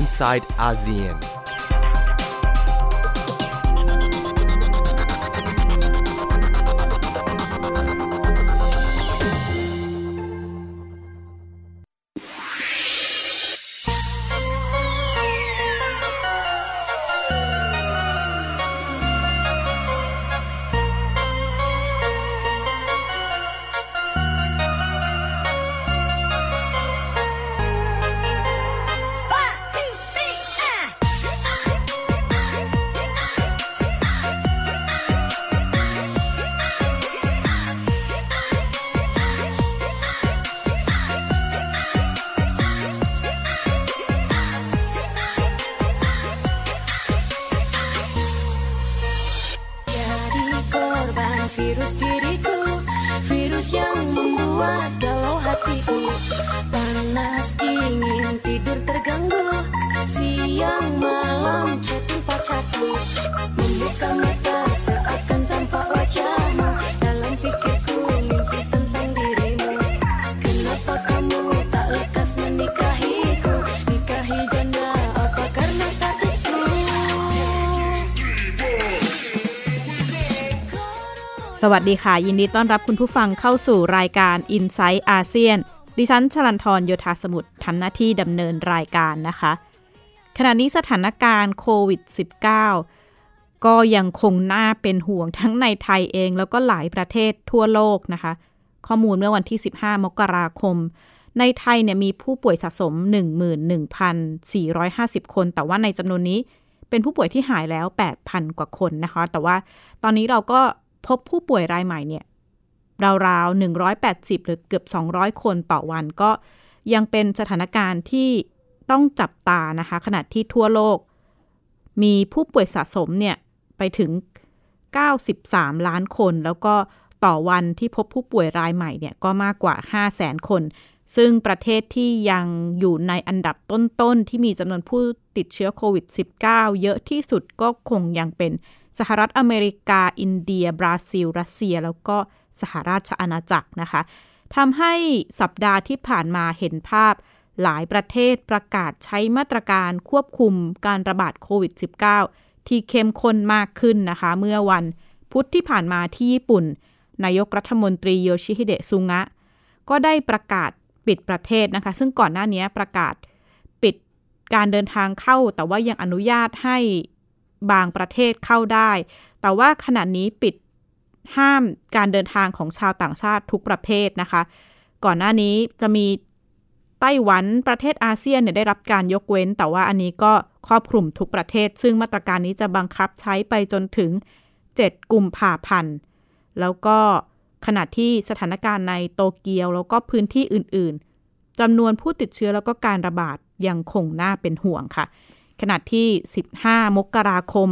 inside ASEAN. วัสดีค่ะ ยินดีต้อนรับคุณผู้ฟังเข้าสู่รายการ i n s i ซต์อาเซียนดิฉันชลันทรโยธาสมุทรทำหน้าที่ดำเนินรายการนะคะ ขณะนี้สถานการณ์โควิด -19 ก็ยังคงน่าเป็นห่วงทั้งในไทยเองแล้วก็หลายประเทศทั่วโลกนะคะ ข้อมูลเมื่อวันที่ 15 มกราคม ในไทยเนี่ยมีผู้ป่วยสะสม 11,450 คน แต่ว่าในจำนวนนี้เป็นผู้ป่วยที่หายแล้ว 8,000 กว่าคนนะคะ แต่ว่าตอนนี้เราก็ พบผู้ป่วยรายใหม่เนี่ยราวๆ 180 หรือเกือบ 200 คนต่อวันก็ยังเป็นสถานการณ์ที่ต้องจับตานะคะ ขณะที่ทั่วโลก มีผู้ป่วยสะสมเนี่ยไปถึง 93 ล้านคน แล้วก็ต่อวันที่พบผู้ป่วยรายใหม่เนี่ยก็มากกว่า 5 0 0แสนคน ซึ่งประเทศที่ยังอยู่ในอันดับต้นๆ ที่มีจำนวนผู้ติดเชื้อโควิด -19 เยอะที่สุดก็คงยังเป็น สหรัฐอเมริกา อินเดีย บราซิล รัสเซีย แล้วก็สหราชอาณาจักรนะคะทำให้สัปดาห์ที่ผ่านมาเห็นภาพหลายประเทศประกาศใช้มาตรการควบคุมการระบาดโควิด -19 ที่เข้มข้นมากขึ้นนะคะ เมื่อวันพุธที่ผ่านมาที่ญี่ปุ่น นายกรัฐมนตรีโยชิฮิเดะซุงะ ก็ได้ประกาศปิดประเทศนะคะ ซึ่งก่อนหน้านี้ประกาศปิดการเดินทางเข้า แต่ว่ายังอนุญาตให้ บางประเทศเข้าได้ แต่ว่าขณะนี้ปิดห้ามการเดินทางของชาวต่างชาติทุกประเภทนะคะ ก่อนหน้านี้จะมีไต้หวันประเทศอาเซียนเนี่ยได้รับการยกเว้น แต่ว่าอันนี้ก็ครอบคลุมทุกประเทศ ซึ่งมาตรการนี้จะบังคับใช้ไปจนถึง 7 กุมภาพันธ์แล้วก็ขณะที่สถานการณ์ในโตเกียวแล้วก็พื้นที่อื่น ๆจำนวนผู้ติดเชื้อแล้วก็การระบาดยังคงน่าเป็นห่วงค่ะ ขณะที่ 15 มกราคม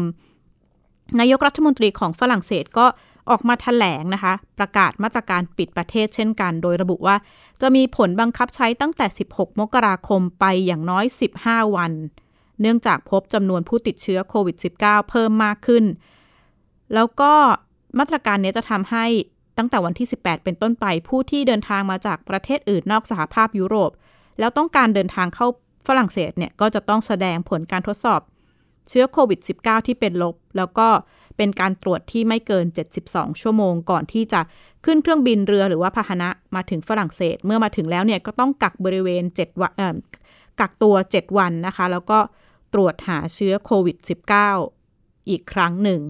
นายกรัฐมนตรีของฝรั่งเศสก็ออกมาแถลงนะคะ ประกาศมาตรการปิดประเทศเช่นกัน โดยระบุว่า จะมีผลบังคับใช้ตั้งแต่ 16 มกราคมไปอย่างน้อย 15 วัน เนื่องจากพบจำนวนผู้ติดเชื้อโควิด -19 เพิ่มมากขึ้น แล้วก็มาตรการนี้จะทำให้ตั้งแต่วันที่ 18 เป็นต้นไปผู้ที่เดินทางมาจากประเทศอื่นนอกสหภาพยุโรป แล้วต้องการเดินทางเข้า ฝรั่งเศสเนี่ยก็จะต้องแสดงผลการทดสอบเชื้อโควิด -19 ที่เป็นลบ แล้วก็เป็นการตรวจที่ไม่เกิน 72 ชั่วโมง ก่อนที่จะขึ้นเครื่องบินเรือหรือว่าพาหนะมาถึงฝรั่งเศส เมื่อมาถึงแล้วเนี่ยก็ต้องกักบริเวณ7วันกักตัว 7 วันนะคะ แล้วก็ตรวจหาเชื้อโควิด -19 อีกครั้งหนึ่ง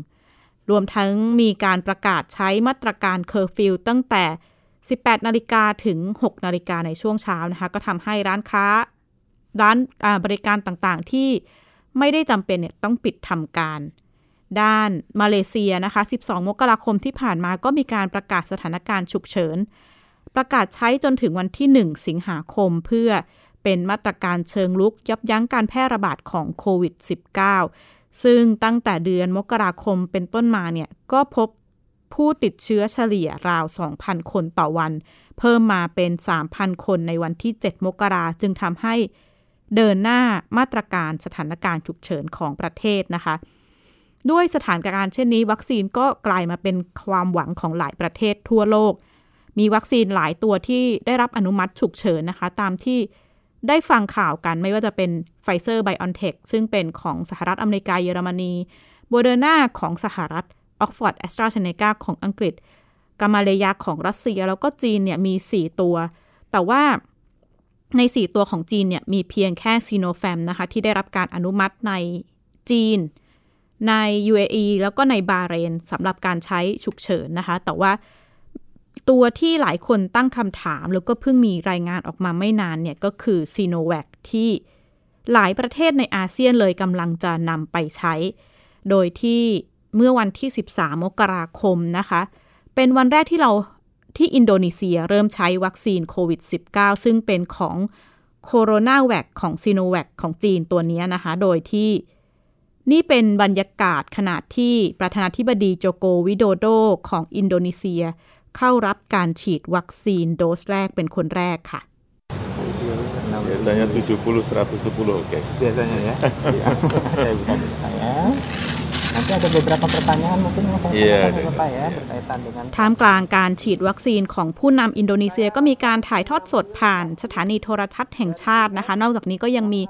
รวมทั้งมีการประกาศใช้มาตรการเคอร์ฟิวตั้งแต่ 18 นาฬิกาถึง 6 นาฬิกาในช่วงเช้านะคะ ก็ทำให้ร้านค้า ร้านบริการต่างๆ ที่ไม่ได้จำเป็นเนี่ยต้องปิดทำการ ด้านมาเลเซียนะคะ 12 มกราคมที่ผ่านมาก็มีการประกาศสถานการณ์ฉุกเฉิน ประกาศใช้จนถึงวันที่ 1 สิงหาคมเพื่อเป็นมาตรการเชิงลุกยับยั้งการแพร่ระบาดของโควิด -19 ซึ่งตั้งแต่เดือนมกราคมเป็นต้นมาเนี่ยก็พบผู้ติดเชื้อเฉลี่ยราว 2,000 คนต่อวัน เพิ่มมาเป็น 3,000 คนในวันที่ 7 มกราจึงทำให้ เดินหน้ามาตรการสถานการณ์ฉุกเฉินของประเทศนะคะ ด้วยสถานการณ์เช่นนี้ วัคซีนก็กลายมาเป็นความหวังของหลายประเทศทั่วโลก มีวัคซีนหลายตัวที่ได้รับอนุมัติฉุกเฉินนะคะ ตามที่ได้ฟังข่าวกันไม่ว่าจะเป็นไฟเซอร์ไบออนเทคซึ่งเป็นของสหรัฐอเมริกาเยอรมนีโมเดอร์นาของสหรัฐออกซ์ฟอร์ดแอสตราเซเนกาของอังกฤษกามาเลยาของรัสเซียแล้วก็จีนเนี่ยมี 4 ตัว แต่ว่า ใน 4 ตัวของจีนเนี่ยมีเพียงแค่ซิโนฟาร์มนะคะที่ได้รับการอนุมัติในจีน ใน UAE แล้วก็ในบาเรนสำหรับการใช้ฉุกเฉินนะคะ แต่ว่าตัวที่หลายคนตั้งคำถามแล้วก็เพิ่งมีรายงานออกมาไม่นานเนี่ยก็คือซีโนแวคที่หลายประเทศในอาเซียนเลยกำลังจะนำไปใช้ โดยที่เมื่อวันที่ 13 มกราคมนะคะ เป็นวันแรกที่เรา ที่อินโดนีเซียเริ่มใช้วัคซีนโควิด -19 ซึ่งเป็นของโคโรนาแวคของซีโนแวคของจีนตัวนี้นะคะ โดยที่นี่เป็นบรรยากาศขณะที่ประธานาธิบดีโจโกวิโดโดของอินโดนีเซีย เข้ารับการฉีดวัคซีนโดสแรกเป็นคนแรกค่ะ Biasanya 70 110 oke. biasanya ya. saya bisa bertanya. Nanti ada beberapa pertanyaan mungkin yang saya Iya, tanyakan ke iya, Bapak ya iya. berkaitan dengan ท่ามกลางการฉีดวัคซีนของผู้นำอินโดนีเซียก็มีการถ่ายทอดสดผ่านสถานีโทรทัศน์แห่งชาตินะคะ นอกจากนี้ก็ยังมี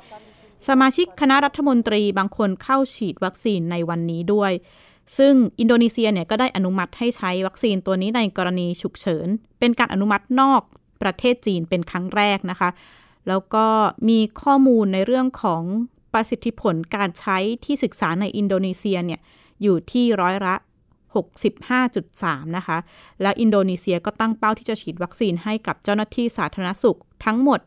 สมาชิกคณะรัฐมนตรีบางคนเข้าฉีดวัคซีนในวันนี้ด้วย ซึ่งอินโดนีเซียเนี่ยก็ได้อนุมัติให้ใช้วัคซีนตัวนี้ในกรณีฉุกเฉิน เป็นการอนุมัตินอกประเทศจีนเป็นครั้งแรกนะคะ แล้วก็มีข้อมูลในเรื่องของ ประสิทธิผลการใช้ที่ศึกษาในอินโดนีเซียเนี่ยอยู่ที่ร้อยละ 65.3 นะคะ และอินโดนีเซียก็ตั้งเป้าที่จะฉีดวัคซีนให้กับเจ้าหน้าที่สาธารณสุขทั้งหมด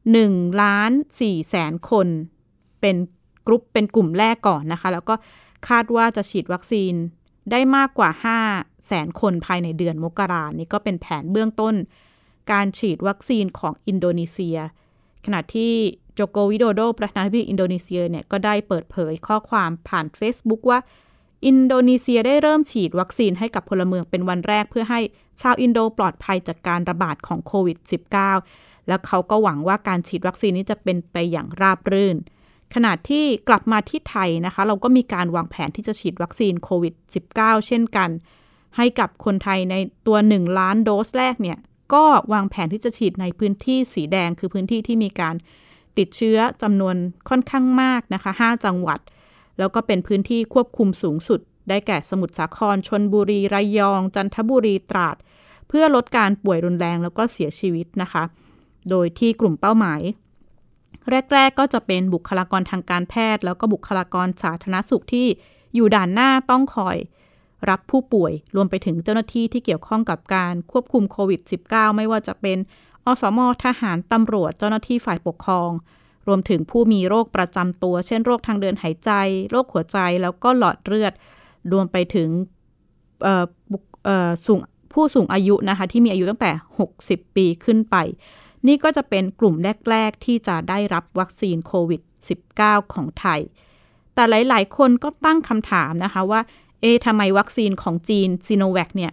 1ล้าน4แสนคน เป็นกลุ่มเป็นกลุ่มแรกก่อนนะคะ แล้วก็คาดว่าจะฉีดวัคซีนได้มากกว่า 5 แสนคนภายในเดือนมกรานี่ก็เป็นแผนเบื้องต้น การฉีดวัคซีนของอินโดนีเซีย ขณะที่โจโกวิโดโดประธานาธิบดีอินโดนีเซียเนี่ยก็ได้เปิดเผยข้อความผ่าน Facebook ว่า อินโดนีเซียได้เริ่มฉีดวัคซีนให้กับพลเมืองเป็นวันแรกเพื่อให้ชาวอินโดปลอดภัยจากการระบาดของโควิด -19 แล้วเขาก็หวังว่าการฉีดวัคซีนนี้จะเป็นไปอย่างราบรื่น ขณะที่กลับมาที่ไทยนะคะ เราก็มีการวางแผนที่จะฉีดวัคซีนโควิด -19 เช่นกัน ให้กับคนไทยในตัว 1 ล้านโดสแรกเนี่ย ก็วางแผนที่จะฉีดในพื้นที่สีแดงคือพื้นที่ที่มีการติดเชื้อจำนวนค่อนข้างมากนะคะ 5 จังหวัด แล้วก็เป็นพื้นที่ควบคุมสูงสุด ได้แก่สมุทรสาครชนบุรี ระยอง จันทบุรีตราด เพื่อลดการป่วยรุนแรงแล้วก็เสียชีวิตนะคะ โดยที่กลุ่มเป้าหมาย แรก ๆ ก็จะเป็นบุคลากรทางการแพทย์ แล้วก็บุคลากรสาธารณสุขที่อยู่ด่านหน้าต้องคอย รับผู้ป่วย รวมไปถึงเจ้าหน้าที่ที่เกี่ยวข้องกับการควบคุมโควิด -19 ไม่ว่าจะเป็นอสมทหารตำรวจเจ้าหน้าที่ฝ่ายปกครอง รวมถึงผู้มีโรคประจำตัว เช่นโรคทางเดินหายใจ โรคหัวใจแล้วก็หลอดเลือด รวมไปถึงสูงผู้สูงอายุนะคะที่มีอายุตั้งแต่ 60 ปีขึ้นไป นี่ก็จะเป็นกลุ่มแรก ๆ ที่จะได้รับวัคซีนโควิด -19 ของไทย แต่หลาย ๆ คนก็ตั้งคำถามนะคะว่า เอ๊ะทำไมวัคซีนของจีนซีโนแวคเนี่ย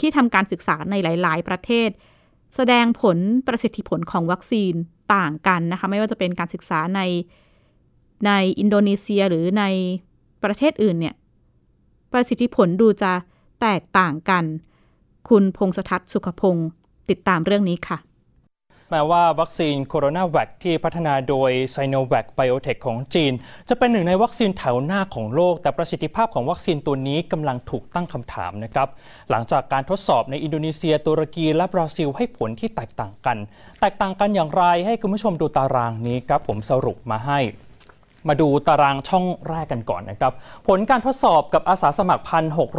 ที่ทำการศึกษาในหลาย ๆ ประเทศ แสดงผลประสิทธิผลของวัคซีนต่างกันนะคะ ไม่ว่าจะเป็นการศึกษาในในอินโดนีเซียหรือในประเทศอื่นเนี่ย ประสิทธิผลดูจะแตกต่างกัน คุณพงษทัศน์สุขพงศ์ติดตามเรื่องนี้ค่ะ แม้ว่าวัคซีนโคโรนาแวคที่พัฒนาโดยไซโนแวคไบโอเทคของจีน จะเป็นหนึ่งในวัคซีนแถวหน้าของโลก แต่ประสิทธิภาพของวัคซีนตัวนี้กำลังถูกตั้งคำถามนะครับ หลังจากการทดสอบในอินโดนีเซีย ตุรกีและบราซิลให้ผลที่แตกต่างกัน แตกต่างกันอย่างไรให้คุณผู้ชมดูตารางนี้ครับผมสรุปมาให้ มาดูตารางช่องแรกกันก่อนนะครับ ผลการทดสอบกับอาสาสมัคร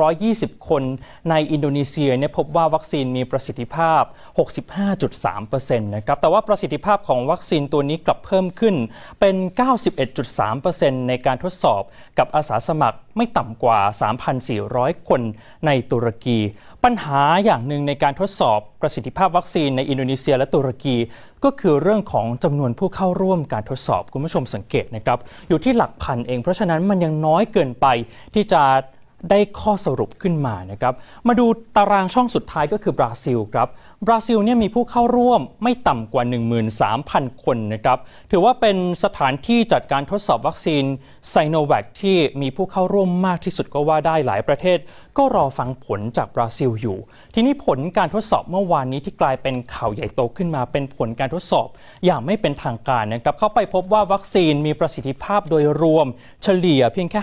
1,620 คนในอินโดนีเซียเนี่ยพบว่าวัคซีนมีประสิทธิภาพ 65.3%นะครับแต่ว่าประสิทธิภาพของวัคซีนตัวนี้กลับเพิ่มขึ้นเป็น 91.3%ในการทดสอบกับอาสาสมัคร ไม่ต่ำกว่า 3,400 คนในตุรกี ปัญหาอย่างหนึ่งในการทดสอบประสิทธิภาพวัคซีนในอินโดนีเซียและตุรกี ก็คือเรื่องของจำนวนผู้เข้าร่วมการทดสอบคุณผู้ชมสังเกตนะครับ อยู่ที่หลักพันเอง เพราะฉะนั้นมันยังน้อยเกินไปที่จะ ได้ข้อสรุปขึ้นมานะครับ มาดูตารางช่องสุดท้ายก็คือบราซิลครับ บราซิลเนี่ยมีผู้เข้าร่วมไม่ต่ำกว่า 13,000 คนนะครับ ถือว่าเป็นสถานที่จัดการทดสอบวัคซีนไซโนแวคที่มีผู้เข้าร่วมมากที่สุดก็ว่าได้หลายประเทศ ก็รอฟังผลจากบราซิลอยู่ ทีนี้ผลการทดสอบเมื่อวานนี้ที่กลายเป็นข่าวใหญ่โตขึ้นมา เป็นผลการทดสอบอย่างไม่เป็นทางการนะครับเข้าไปพบว่าวัคซีนมีประสิทธิภาพโดยรวม เฉลี่ยเพียงแค่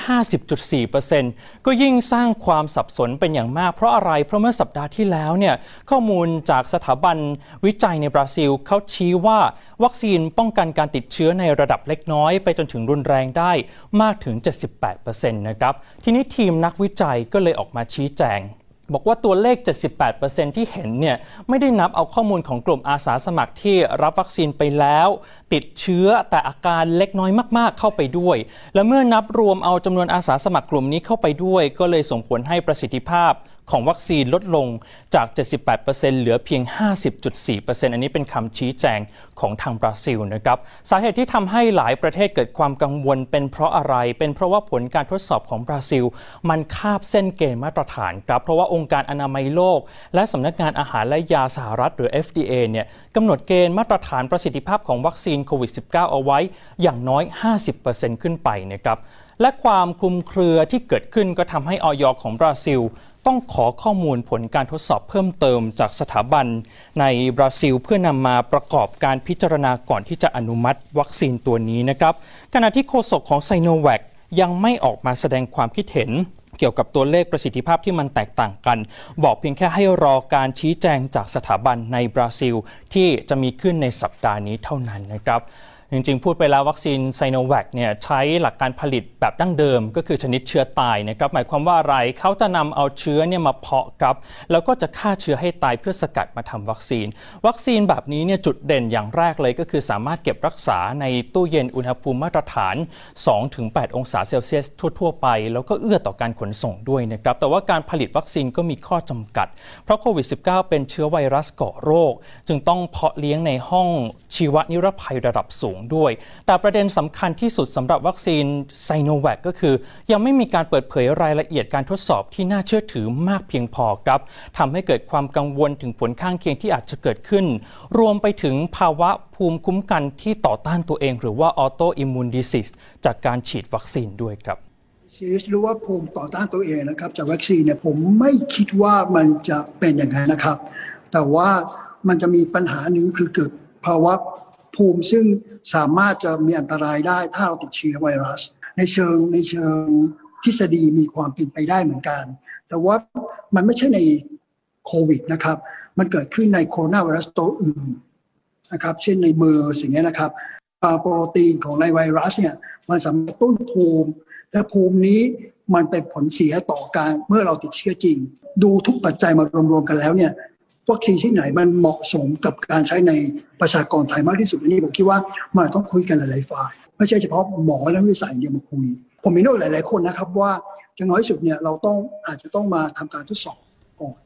50.4%ก็ยิ่งสร้างความสับสนเป็นอย่างมาก เพราะอะไร เพราะเมื่อสัปดาห์ที่แล้วเนี่ยข้อมูลจากสถาบันวิจัยในบราซิลเขาชี้ว่าวัคซีนป้องกันการติดเชื้อในระดับเล็กน้อย ไปจนถึงรุนแรงได้มากถึง 78%นะครับทีนี้ทีมนักวิจัยก็เลยออกมาชี้แจง บอกว่าตัวเลข 78%ที่เห็นเนี่ยไม่ได้นับเอาข้อมูลของกลุ่มอาสาสมัครที่รับวัคซีนไปแล้ว ติดเชื้อแต่อาการเล็กน้อยมากๆเข้าไปด้วย และเมื่อนับรวมเอาจำนวนอาสาสมัครกลุ่มนี้เข้าไปด้วย ก็เลยส่งผลให้ประสิทธิภาพ ของวัคซีนลดลงจาก 78%เหลือเพียง 50.4%อันนี้เป็นคำชี้แจงของทางบราซิลนะครับสาเหตุที่ทำให้หลายประเทศเกิดความกังวลเป็นเพราะอะไร เป็นเพราะว่าผลการทดสอบของบราซิล มันคาบเส้นเกณฑ์มาตรฐานครับ เพราะว่าองค์การอนามัยโลก และสำนักงานอาหารและยาสหรัฐหรือ FDA เนี่ยกำหนดเกณฑ์มาตรฐานประสิทธิภาพของวัคซีนโควิด -19 เอาไว้อย่างน้อย 50%ขึ้นไปนะครับและความคลุมเครือที่เกิดขึ้นก็ทำให้ออยของบราซิล ต้องขอข้อมูลผลการทดสอบเพิ่มเติมจากสถาบัน ในบราซิลเพื่อนำมาประกอบการพิจารณาก่อนที่จะอนุมัติวัคซีนตัวนี้นะครับขณะที่โฆษกของไซโนแวคยังไม่ออกมาแสดงความคิดเห็นเกี่ยวกับตัวเลขประสิทธิภาพที่มันแตกต่างกัน บอกเพียงแค่ให้รอการชี้แจงจากสถาบันในบราซิล ที่จะมีขึ้นในสัปดาห์นี้เท่านั้นนะครับ จริงๆ พูดไปแล้ววัคซีนไซโนแวคเนี่ยใช้หลักการผลิตแบบดั้งเดิม ก็คือชนิดเชื้อตายนะครับหมายความว่าอะไรเขาจะนำเอาเชื้อเนี่ยมาเพาะครับ แล้วก็จะฆ่าเชื้อให้ตายเพื่อสกัดมาทำวัคซีน วัคซีนแบบนี้เนี่ยจุดเด่นอย่างแรกเลยก็คือสามารถเก็บรักษาในตู้เย็นอุณหภูมิมาตรฐาน 2-8 องศาเซลเซียสทั่ว ๆ ไป แล้วก็เอื้อต่อการขนส่งด้วยนะครับแต่ว่าการผลิตวัคซีนก็มีข้อจำกัด เพราะโควิด -19 เป็นเชื้อไวรัสก่อโรค จึงต้องเพาะเลี้ยงในห้องชีวนิรภัยระดับสูงด้วย แต่ประเด็นสำคัญที่สุดสำหรับวัคซีนไซโนแวคก็คือ ยังไม่มีการเปิดเผยรายละเอียดการทดสอบที่น่าเชื่อถือมากเพียงพอครับทำให้เกิดความกังวลถึงผลข้างเคียงที่อาจจะเกิดขึ้น รวมไปถึงภาวะภูมิคุ้มกันที่ต่อต้านตัวเอง หรือว่าออโตอิมมูนดิซิสจากการฉีดวัคซีนด้วยครับซีรีส์รู้ว่าภูมิต่อต้านตัวเองนะครับจากวัคซีนเนี่ยผมไม่คิดว่ามันจะเป็นอย่างนั้นนะครับ แต่ว่ามันจะมีปัญหาหนึ่งคือเกิดภาวะ ภูมิซึ่งสามารถจะมีอันตรายได้ถ้าเราติดเชื้อไวรัส ในเชิงในเชิงทฤษฎีมีความเป็นไปได้เหมือนกัน แต่ว่ามันไม่ใช่ในโควิดนะครับ มันเกิดขึ้นในโคโรนาไวรัสตัวอื่นนะครับ เช่นในมือสิ่งนี้นะครับโปรตีนของในไวรัสเนี่ยมันสามารถต้นภูมิ และภูมินี้มันเป็นผลเสียต่อการเมื่อเราติดเชื้อจริง ดูทุกปัจจัยมารวมๆกันแล้วเนี่ย วัคซีนที่ไหนมันเหมาะสมกับการใช้ในประชากรไทยมากที่สุดอันนี้ผมคิดว่ามันต้องคุยกันหลายๆฝ่าย ไม่ใช่เฉพาะหมอและวิทยาศาสตร์อย่างเดียวมาคุย ผมมีโน้ตหลาย ๆคนนะครับว่าอย่างน้อยสุดเนี่ยเราต้องอาจจะต้องมาทำการทดสอบก่อน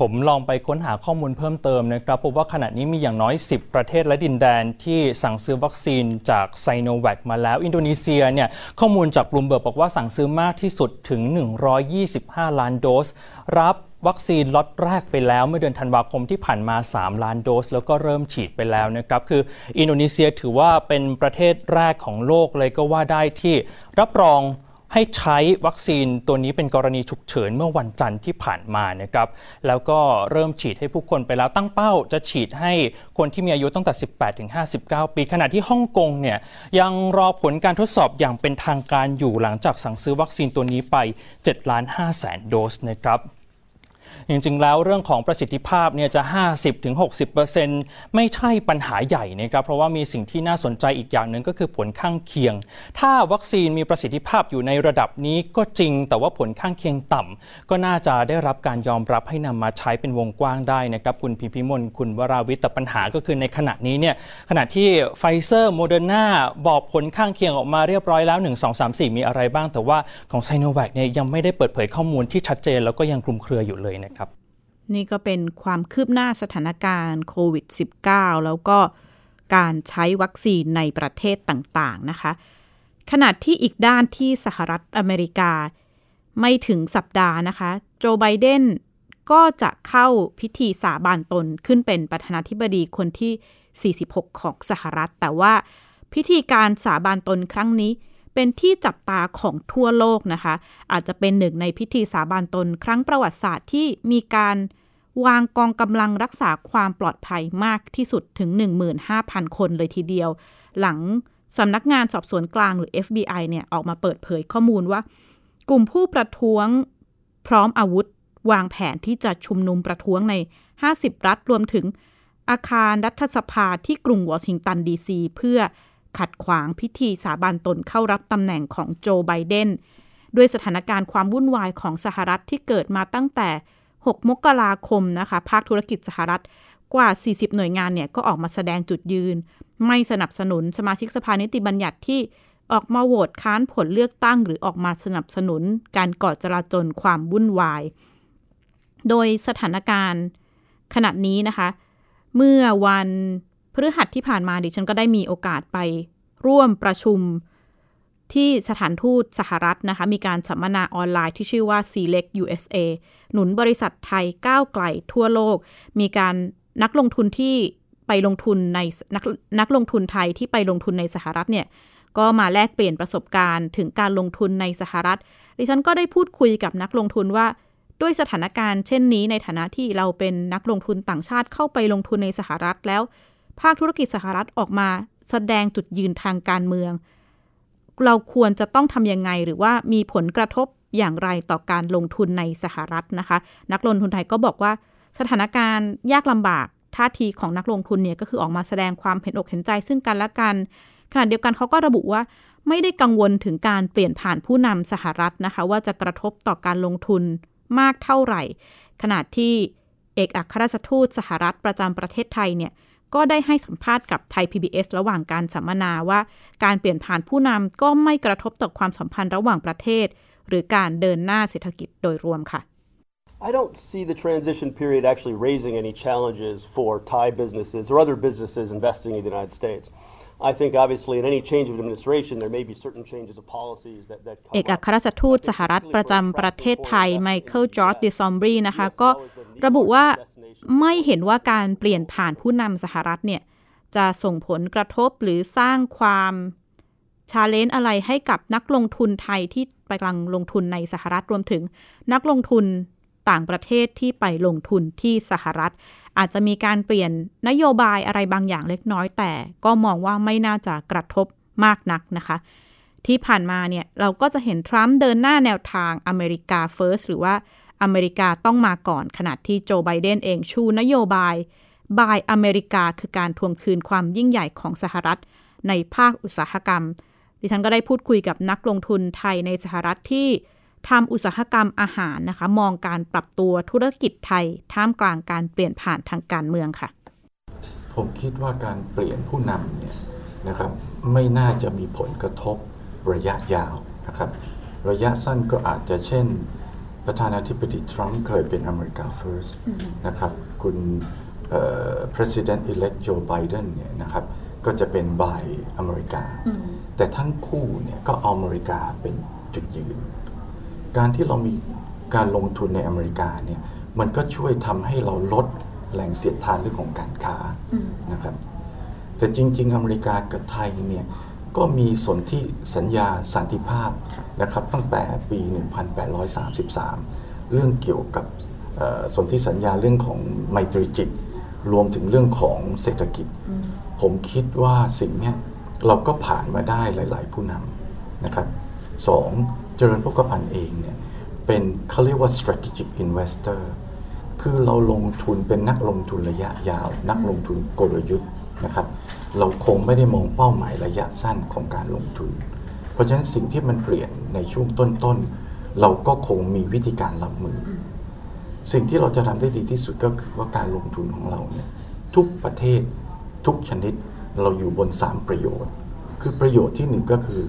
ผมลองไปค้นหาข้อมูลเพิ่มเติมนะครับพบว่าขณะนี้มีอย่างน้อย 10 ประเทศและดินแดนที่สั่งซื้อวัคซีนจากไซโนแวคมาแล้ว อินโดนีเซียเนี่ยข้อมูลจากบลูมเบิร์กบอกว่าสั่งซื้อมากที่สุดถึง 125 ล้านโดส รับ วัคซีนล็อตแรกไปแล้วเมื่อเดือนธันวาคมที่ผ่านมา 3 ล้านโดส แล้วก็เริ่มฉีดไปแล้วนะครับ คืออินโดนีเซียถือว่าเป็นประเทศแรกของโลกเลยก็ว่าได้ที่รับรองให้ใช้วัคซีนตัวนี้เป็นกรณีฉุกเฉินเมื่อวันจันทร์ที่ผ่านมานะครับ แล้วก็เริ่มฉีดให้ผู้คนไปแล้วตั้งเป้า จะฉีดให้คนที่มีอายุตั้งแต่ 18 ถึง 59 ปี ขณะที่ฮ่องกงเนี่ยยังรอผลการทดสอบอย่างเป็นทางการอยู่หลังจากสั่งซื้อวัคซีนตัวนี้ไป 7 ล้าน5แสนโดสนะครับ จริง ๆ แล้วเรื่องของประสิทธิภาพเนี่ยจะ 50-60%ไม่ใช่ปัญหาใหญ่นะครับเพราะว่ามีสิ่งที่น่าสนใจอีกอย่างหนึ่งก็คือผลข้างเคียง ถ้าวัคซีนมีประสิทธิภาพอยู่ในระดับนี้ก็จริง แต่ว่าผลข้างเคียงต่ำก็น่าจะได้รับการยอมรับให้นำมาใช้เป็นวงกว้างได้นะครับคุณพิพิมลคุณวราวิทย์แต่ปัญหาก็คือในขณะนี้เนี่ยขณะที่ไฟเซอร์โมเดอร์นาบอกผลข้างเคียงออกมาเรียบร้อยแล้ว 1 2 3 4 มีอะไรบ้าง แต่ว่าของไซโนแวคเนี่ยยังไม่ได้เปิดเผยข้อมูลที่ชัดเจนแล้วก็ยังคลุมเครืออยู่เลยนะครับ นี่ก็เป็นความคืบหน้าสถานการณ์โควิด -19 แล้วก็การใช้วัคซีนในประเทศต่างๆนะคะ ขณะที่อีกด้านที่สหรัฐอเมริกา ไม่ถึงสัปดาห์นะคะ โจไบเดนก็จะเข้าพิธีสาบานตนขึ้นเป็นประธานาธิบดีคนที่ 46 ของสหรัฐ แต่ว่าพิธีการสาบานตนครั้งนี้ เป็นที่จับตาของทั่วโลกนะคะ อาจจะเป็นหนึ่งในพิธีสาบานตนครั้งประวัติศาสตร์ที่มีการวางกองกำลังรักษาความปลอดภัยมากที่สุดถึง 15,000 คนเลยทีเดียว หลังสำนักงานสอบสวนกลางหรือ FBI เนี่ยออกมาเปิดเผยข้อมูลว่า กลุ่มผู้ประท้วงพร้อมอาวุธ วางแผนที่จะชุมนุมประท้วงใน 50 รัฐรวมถึงอาคารรัฐสภาที่กรุงวอชิงตันดีซีเพื่อ ขัดขวางพิธีสาบานตนเข้ารับตำแหน่งของโจไบเดนด้วยสถานการณ์ความวุ่นวายของสหรัฐที่เกิดมาตั้งแต่ 6 มกราคมนะคะ ภาคธุรกิจสหรัฐกว่า 40 หน่วยงานเนี่ยก็ออกมาแสดงจุดยืน ไม่สนับสนุนสมาชิกสภานิติบัญญัติที่ออกมาโหวตค้านผลเลือกตั้ง หรือออกมาสนับสนุนการก่อจราจรความวุ่นวาย โดยสถานการณ์ขณะนี้นะคะ เมื่อวัน พฤหัสที่ผ่านมาดิฉันก็ได้มีโอกาสไปร่วมประชุมที่สถานทูตสหรัฐนะคะ มีการสัมมนาออนไลน์ที่ชื่อว่า Select USA หนุนบริษัทไทยก้าวไกลทั่วโลก มีการนักลงทุนที่ไปลงทุนในนักนักลงทุนไทยที่ไปลงทุนในสหรัฐเนี่ยก็มาแลกเปลี่ยนประสบการณ์ถึงการลงทุนในสหรัฐ ดิฉันก็ได้พูดคุยกับนักลงทุนว่า ด้วยสถานการณ์เช่นนี้ในฐานะที่เราเป็นนักลงทุนต่างชาติเข้าไปลงทุนในสหรัฐแล้ว ภาคธุรกิจสหรัฐออกมา แสดงจุดยืนทางการเมือง เราควรจะต้องทำยังไงหรือว่ามีผลกระทบอย่างไรต่อการลงทุนในสหรัฐนะคะ นักลงทุนไทยก็บอกว่าสถานการณ์ยากลำบากท่าทีของนักลงทุนเนี่ยก็คือออกมาแสดงความเห็นอกเห็นใจซึ่งกันและกัน ขณะเดียวกันเขาก็ระบุว่าไม่ได้กังวลถึงการเปลี่ยนผ่านผู้นำสหรัฐนะคะ ว่าจะกระทบต่อการลงทุนมากเท่าไหร่ ขณะที่เอกอัครราชทูตสหรัฐประจำประเทศไทยเนี่ย ก็ได้ให้สัมภาษณ์กับไทย PBS ระหว่างการสัมมนาว่า การเปลี่ยนผ่านผู้นำก็ไม่กระทบต่อความสัมพันธ์ระหว่างประเทศ หรือการเดินหน้าเศรษฐกิจโดยรวมค่ะ I don't see the transition period actually raising any challenges for Thai businesses or other businesses investing in the United States. I think obviously in any change of administration there may be certain changes of policies that, that come เอกอัครราชทูตสหรัฐประจำประเทศไทยไมเคิลจอร์จดิซอมบรีนะคะ ก็ระบุว่า ไม่เห็นว่าการเปลี่ยนผ่านผู้นำสหรัฐเนี่ย จะส่งผลกระทบหรือสร้างความchallenge อะไรให้กับนักลงทุนไทยที่ไปกำลังลงทุนในสหรัฐรวมถึง นักลงทุนต่างประเทศที่ไปลงทุนที่สหรัฐ อาจจะมีการเปลี่ยนนโยบายอะไรบางอย่างเล็กน้อย แต่ก็มองว่าไม่น่าจะกระทบมากนักนะคะ ที่ผ่านมาเนี่ยเราก็จะเห็นทรัมป์เดินหน้าแนวทาง America First หรือว่า อเมริกาต้องมาก่อนขณะที่โจไบเดนเองชูนโยบาย Buy America คือการทวงคืนความยิ่งใหญ่ของสหรัฐ ในภาคอุตสาหกรรม ดิฉันก็ได้พูดคุยกับนักลงทุนไทยในสหรัฐที่ทำอุตสาหกรรมอาหารนะคะ มองการปรับตัวธุรกิจไทย ท่ามกลางการเปลี่ยนผ่านทางการเมืองค่ะ ผมคิดว่าการเปลี่ยนผู้นำเนี่ยนะครับไม่น่าจะมีผลกระทบระยะยาวนะครับ ระยะสั้นก็อาจจะเช่น ประธานาธิบดีทรัมป์เคยเป็นอเมริกา first นะครับคุณเอ่อ president elect Joe Biden เนี่ยนะครับก็จะเป็น by อเมริกา แต่ทั้งคู่เนี่ยก็เอาอเมริกาเป็นจุดยืน การที่เรามีการลงทุนในอเมริกาเนี่ยมันก็ช่วยทำให้เราลดแหล่งเสียดทานเรื่องของการค้านะครับแต่จริง ๆ อเมริกากับไทยเนี่ยก็มีสนธิสัญญาสันติภาพ นะครับตั้งแต่ปี 1833 เรื่องเกี่ยวกับสนธิสัญญาเรื่องของไมตรีจิต รวมถึงเรื่องของเศรษฐกิจ ผมคิดว่าสิ่งนี้เราก็ผ่านมาได้หลาย ๆ ผู้นำนะครับสองเจริญพกพันธ์เองเนี่ยเป็นเขาเรียกว่า strategic investor คือเราลงทุนเป็นนักลงทุนระยะยาว นักลงทุนกลยุทธ์นะครับ เราคงไม่ได้มองเป้าหมายระยะสั้นของการลงทุน เพราะฉะนั้นสิ่งที่มันเปลี่ยนในช่วงต้นๆ เราก็คงมีวิธีการรับมือ สิ่งที่เราจะทำได้ดีที่สุดก็คือว่าการลงทุนของเราเนี่ยทุกประเทศทุกชนิดเราอยู่บน 3 ประโยชน์ คือประโยชน์ที่หนึ่งก็คือ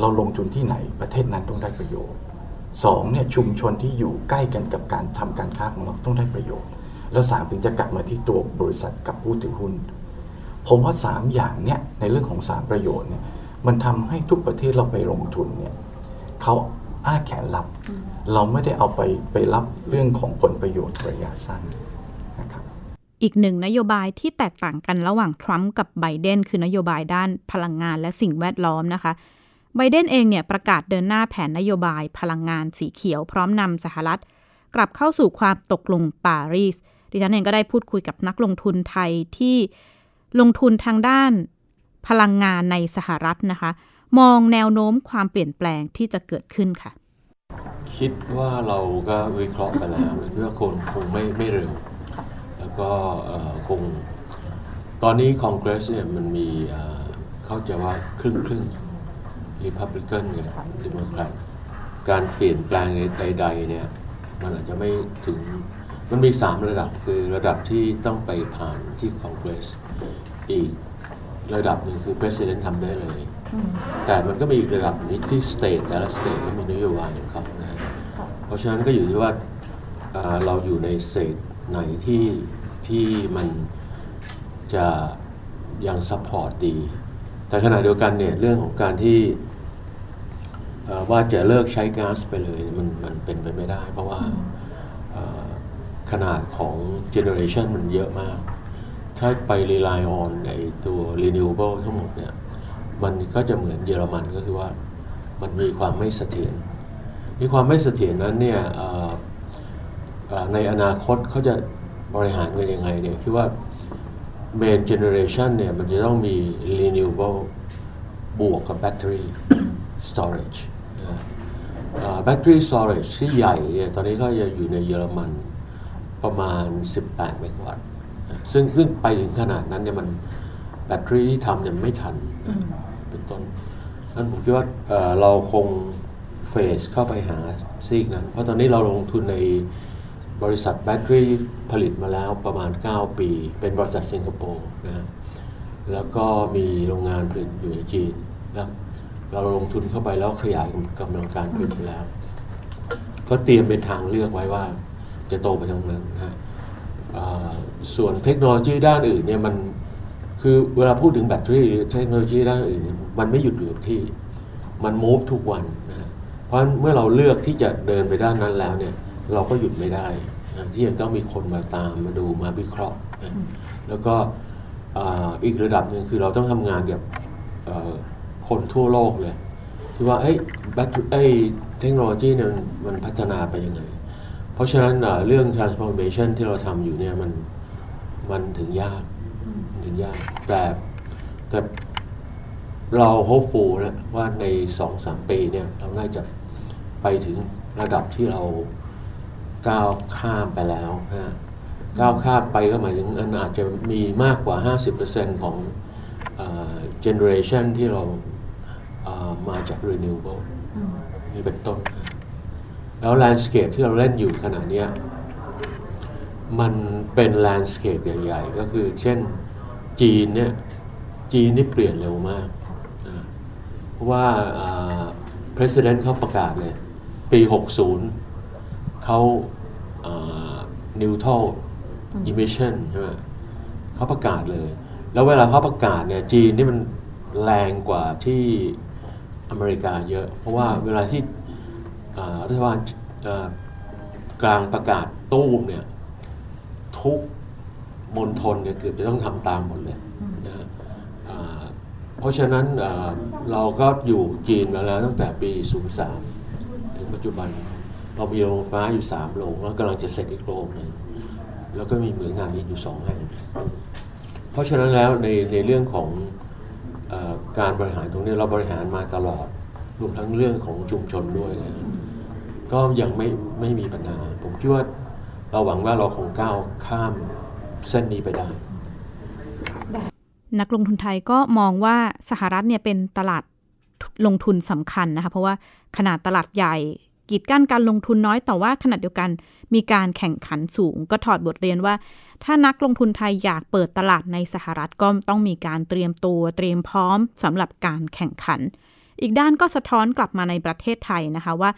เราลงทุนที่ไหนประเทศนั้นต้องได้ประโยชน์สองเนี่ยชุมชนที่อยู่ใกล้กันกับการทำการค้าของเราต้องได้ประโยชน์ แล้วสามถึงจะกลับมาที่ตัวบริษัทกับผู้ถือหุ้น ผมว่า 3 อย่างเนี่ยในเรื่องของ 3 ประโยชน์เนี่ย มันทำให้ทุกประเทศเราไปลงทุนเนี่ยเขาอ้าแขนรับ เราไม่ได้เอาไปไปรับเรื่องของผลประโยชน์ระยะสั้นนะครับอีกหนึ่งนโยบายที่แตกต่างกันระหว่างทรัมป์กับไบเดนคือนโยบายด้านพลังงานและสิ่งแวดล้อมนะคะไบเดนเองเนี่ยประกาศเดินหน้าแผนนโยบายพลังงานสีเขียว พร้อมนำสหรัฐ กลับเข้าสู่ความตกลงปารีสดิฉันเองก็ได้พูดคุยกับนักลงทุนไทยที่ลงทุนทางด้าน พลังงานในสหรัฐนะคะ มองแนวโน้มความเปลี่ยนแปลงที่จะเกิดขึ้นค่ะ คิดว่าเราก็วิเคราะห์ไปแล้วคิดว่าคงคงไม่ไม่เร็ว แล้วก็คง ตอนนี้คอนเกรสเนี่ยมันมีเข้าใจว่าครึ่งครึ่งรีพับลิกันกับดิโมแครตการเปลี่ยนแปลงใดๆเนี่ยมันอาจจะไม่ถึงมันมี 3 ระดับคือระดับที่ต้องไปผ่านที่คอนเกรสอีก ระดับหนึ่งคือ President ทำได้เลย แต่มันก็มีอีกระดับหนึ่งที่ state แต่ละ state ก็มีนโยบายของเขานะฮะเพราะฉะนั้นก็อยู่ที่ว่าอ่าเราอยู่ใน state ไหนที่ที่มันจะยัง support ดี แต่ขณะเดียวกันเนี่ยเรื่องของการที่เอ่อว่าจะเลิกใช้ก๊าซไปเลยเนี่ยมันมันเป็นไปไม่ได้ เพราะว่าเอ่อขนาดของเจเนอเรชันมันเยอะมาก ถ้าไป rely on ในตัว renewable ทั้งหมดเนี่ยมันก็จะเหมือนเยอรมันก็คือว่ามันมีความไม่เสถียรมีความไม่เสถียรนั้นเนี่ยในอนาคตเขาจะบริหารกันยังไงเนี่ยคิดว่า main generation เนี่ยมันจะต้องมี renewable บวกกับ battery storage นะเอ่อ battery storage ที่ใหญ่เนี่ยตอนนี้ก็จะอยู่ในเยอรมันประมาณ 18 เมกะวัตต์ ซึ่งซึ่งไปถึงขนาดนั้นเนี่ยมันแบตเตอรี่ที่ทำเนี่ยไม่ทันเป็นต้นนั้นผมคิดว่าเเราคงเฟสเข้าไปหาซีกนั้น เพราะตอนนี้เราลงทุนในบริษัทแบตเตอรี่ผลิตมาแล้วประมาณ 9 ปี เป็นบริษัทสิงคโปร์นะแล้วก็มีโรงงานผลิตอยู่ในจีนแล้วเราลงทุนเข้าไปแล้วขยายกำลังการผลิตแล้ว ก็เตรียมเป็นทางเลือกไว้ว่าจะโตไปทางนั้นนะฮะ ส่วนเทคโนโลยีด้านอื่นเนี่ยมันคือเวลาพูดถึงแบตเตอรี่หรือเทคโนโลยีด้านอื่นเนี่ยมันไม่หยุดอยู่กับที่มัน move ทุกวันนะเพราะฉะนั้นเมื่อเราเลือกที่จะเดินไปด้านนั้นแล้วเนี่ยเราก็หยุดไม่ได้นะที่ยังต้องมีคนมาตามมาดูมาวิเคราะห์นะแล้วก็อีกระดับหนึ่งคือเราต้องทำงานกับคนทั่วโลกเลย ที่ว่าเอ้ยแบตเอ้ยเทคโนโลยีเนี่ยมันพัฒนาไปยังไง ราะฉะนั้นอะเรื่อง transformation ที่เราทำอยู่เนี่ยมันมันถึงยากมันถึงยาก แต่แต่เรา hopeful นะว่าใน 2-3 ปีเนี่ยเราน่าจะไปถึงระดับที่เราก้าวข้ามไปแล้วนะฮะก้าวข้ามไปก็หมายถึงอันอาจจะมีมากกว่า 50%ของเอ่อ generation ที่เราอ่ามาจาก renewable นี่เป็นต้น นะแล้ว landscape ที่เราเล่นอยู่ขณะเนี้ยมันเป็น landscape ใหญ่ๆ ก็คือเช่นจีนเนี่ยจีนนี่เปลี่ยนเร็วมากนะเพราะว่าอ่า president เขาประกาศเลย ปี 60 เขาอ่า neutral emission ใช่ไหมเขาประกาศเลย แล้วเวลาเขาประกาศเนี่ยจีนนี่มันแรงกว่าที่อเมริกาเยอะ เพราะว่าเวลาที่อ่า รัฐบาลกลางประกาศตู้มเนี่ยทุกมณฑลเนี่ยเกือบจะต้องทำตามหมดเลยนะเพราะฉะนั้นเราก็อยู่จีนมาแล้วตั้งแต่ปี 03 ถึงปัจจุบัน เรามีโรงไฟฟ้าอยู่ 3 โรงแล้วกำลังจะเสร็จอีกโรงหนึ่งแล้วก็มีเหมืองงานนี้อยู่ 2 แห่ง เพราะฉะนั้นแล้วในในเรื่องของอการบริหารตรงนี้เราบริหารมาตลอด รวมทั้งเรื่องของชุมชนด้วยนะฮะ ก็ยังไม่ไม่มีปัญหา ผมคิดว่าเราหวังว่าเราคงก้าวข้ามเส้นนี้ไปได้ นักลงทุนไทยก็มองว่าสหรัฐเนี่ยเป็นตลาดลงทุนสำคัญนะคะเพราะว่าขนาดตลาดใหญ่กีดกั้นการลงทุนน้อยแต่ว่าขนาดเดียวกันมีการแข่งขันสูง ก็ถอดบทเรียนว่า ถ้านักลงทุนไทยอยากเปิดตลาดในสหรัฐก็ต้องมีการเตรียมตัวเตรียมพร้อมสำหรับการแข่งขัน อีกด้านก็สะท้อนกลับมาในประเทศไทยนะคะว่า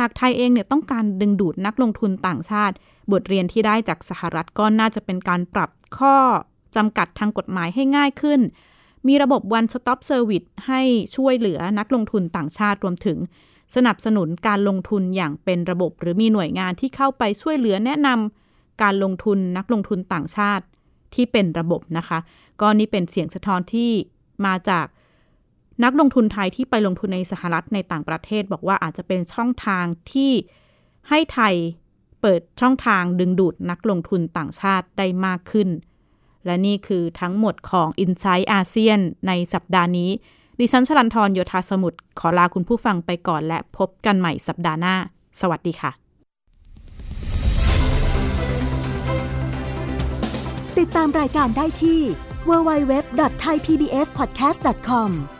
หากไทยเองเนี่ยต้องการดึงดูดนักลงทุนต่างชาติ บทเรียนที่ได้จากสหรัฐก็น่าจะเป็นการปรับข้อจำกัดทางกฎหมายให้ง่ายขึ้น มีระบบ one stop service ให้ช่วยเหลือนักลงทุนต่างชาติรวมถึง สนับสนุนการลงทุนอย่างเป็นระบบ หรือมีหน่วยงานที่เข้าไปช่วยเหลือแนะนำการลงทุนนักลงทุนต่างชาติที่เป็นระบบนะคะ ก็นี่เป็นเสียงสะท้อนที่มาจาก นักลงทุนไทยที่ไปลงทุนในสหรัฐในต่างประเทศ บอกว่าอาจจะเป็นช่องทางที่ให้ไทยเปิดช่องทางดึงดูดนักลงทุนต่างชาติได้มากขึ้น และนี่คือทั้งหมดของ i n s i ซต์อาเซียนในสัปดาห์นี้ ดิฉันชลันทรโยธาสมุทรขอลาคุณผู้ฟังไปก่อนและพบกันใหม่สัปดาห์หน้า สวัสดีค่ะ ติดตามรายการได้ที่ www.thaipbspodcast.com